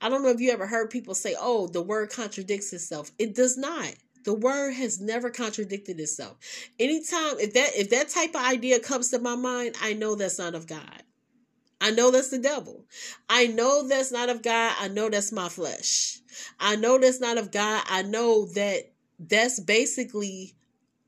I don't know if you ever heard people say, "Oh, the word contradicts itself." It does not. The word has never contradicted itself. Anytime if that if that type of idea comes to my mind, I know that's not of God. I know that's the devil. I know that's not of God. I know that's my flesh. I know that's not of God. I know that that's basically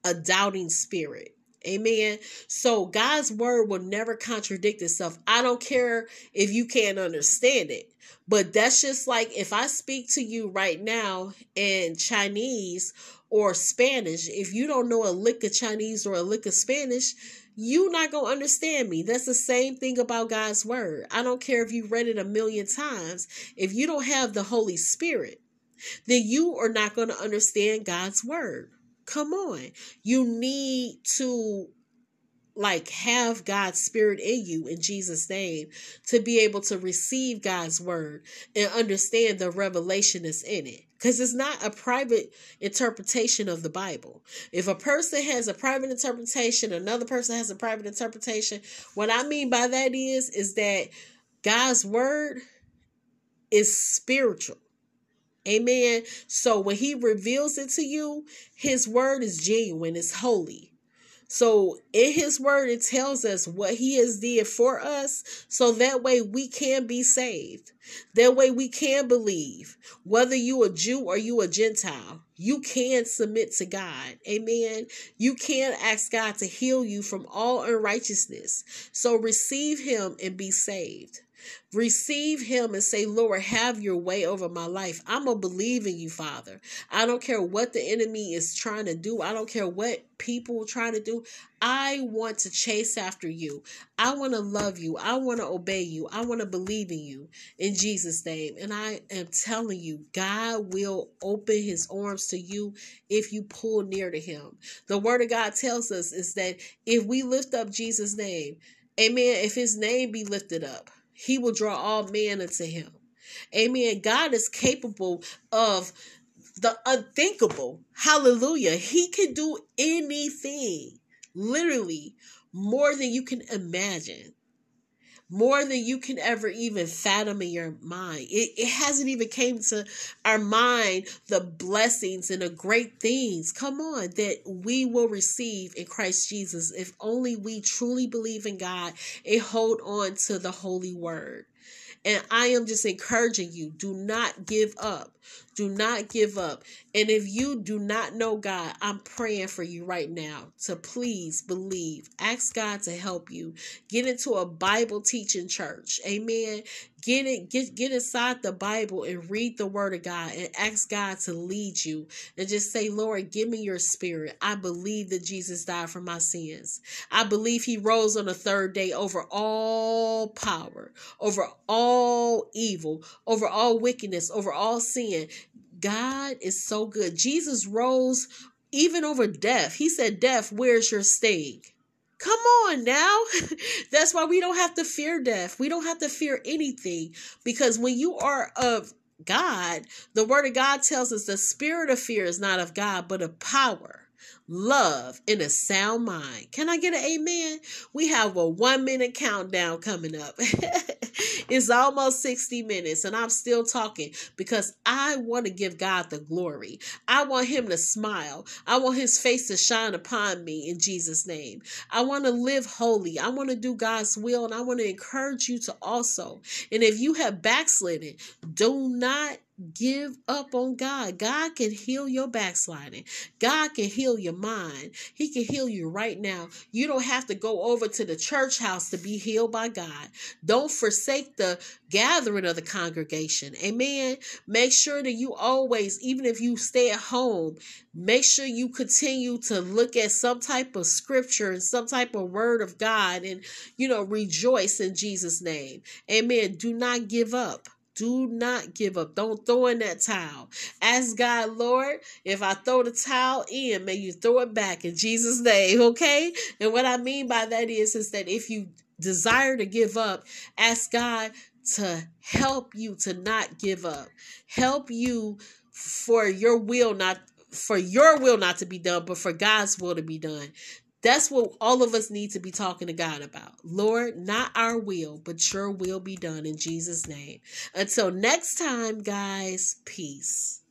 a doubting spirit. Amen. So God's word will never contradict itself. I don't care if you can't understand it. But that's just like if I speak to you right now in Chinese or Spanish, if you don't know a lick of Chinese or a lick of Spanish, you not going to understand me. That's the same thing about God's word. I don't care if you read it a million times. If you don't have the Holy Spirit, then you are not going to understand God's word. Come on. You need to like have God's spirit in you in Jesus name to be able to receive God's word and understand the revelation that's in it because it's not a private interpretation of the Bible. If a person has a private interpretation, another person has a private interpretation, what I mean by that is is that God's word is spiritual. Amen. So when he reveals it to you, his word is genuine, it's holy. So in his word, it tells us what he has did for us. So that way we can be saved. That way we can believe. Whether you a Jew or you a Gentile, you can submit to God. Amen. You can ask God to heal you from all unrighteousness. So receive him and be saved. Receive him and say, Lord, have your way over my life. I'm going to believe in you, Father. I don't care what the enemy is trying to do. I don't care what people are trying to do. I want to chase after you. I want to love you. I want to obey you. I want to believe in you in Jesus' name. And I am telling you, God will open his arms to you if you pull near to him. The word of God tells us is that if we lift up Jesus' name, amen, if his name be lifted up, he will draw all men unto him. Amen. God is capable of the unthinkable. Hallelujah. He can do anything, literally, more than you can imagine. More than you can ever even fathom in your mind. It, it hasn't even came to our mind the blessings and the great things, come on, that we will receive in Christ Jesus if only we truly believe in God and hold on to the holy word. And I am just encouraging you do not give up. Do not give up. And if you do not know God, I'm praying for you right now to please believe. Ask God to help you. Get into a Bible teaching church. Amen. Get it, get get inside the Bible and read the word of God and ask God to lead you. And just say, Lord, give me your spirit. I believe that Jesus died for my sins. I believe he rose on the third day over all power, over all evil, over all wickedness, over all sin. God is so good. Jesus rose even over death. He said, Death, where's your sting? Come on now. That's why we don't have to fear death. We don't have to fear anything because when you are of God, the word of God tells us the spirit of fear is not of God, but of power love, in a sound mind. Can I get an amen? We have a one minute countdown coming up. it's almost 60 minutes, and I'm still talking because I want to give God the glory. I want Him to smile. I want His face to shine upon me in Jesus' name. I want to live holy. I want to do God's will, and I want to encourage you to also. And if you have backslidden, do not give up on God. God can heal your backsliding. God can heal your mind. He can heal you right now. You don't have to go over to the church house to be healed by God. Don't forsake the gathering of the congregation. Amen. Make sure that you always, even if you stay at home, make sure you continue to look at some type of scripture and some type of word of God and, you know, rejoice in Jesus' name. Amen. Do not give up. Do not give up. Don't throw in that towel. Ask God, Lord, if I throw the towel in, may you throw it back in Jesus' name, okay? And what I mean by that is, is that if you desire to give up, ask God to help you to not give up. Help you for your will not for your will not to be done, but for God's will to be done. That's what all of us need to be talking to God about. Lord, not our will, but your will be done in Jesus' name. Until next time, guys, peace.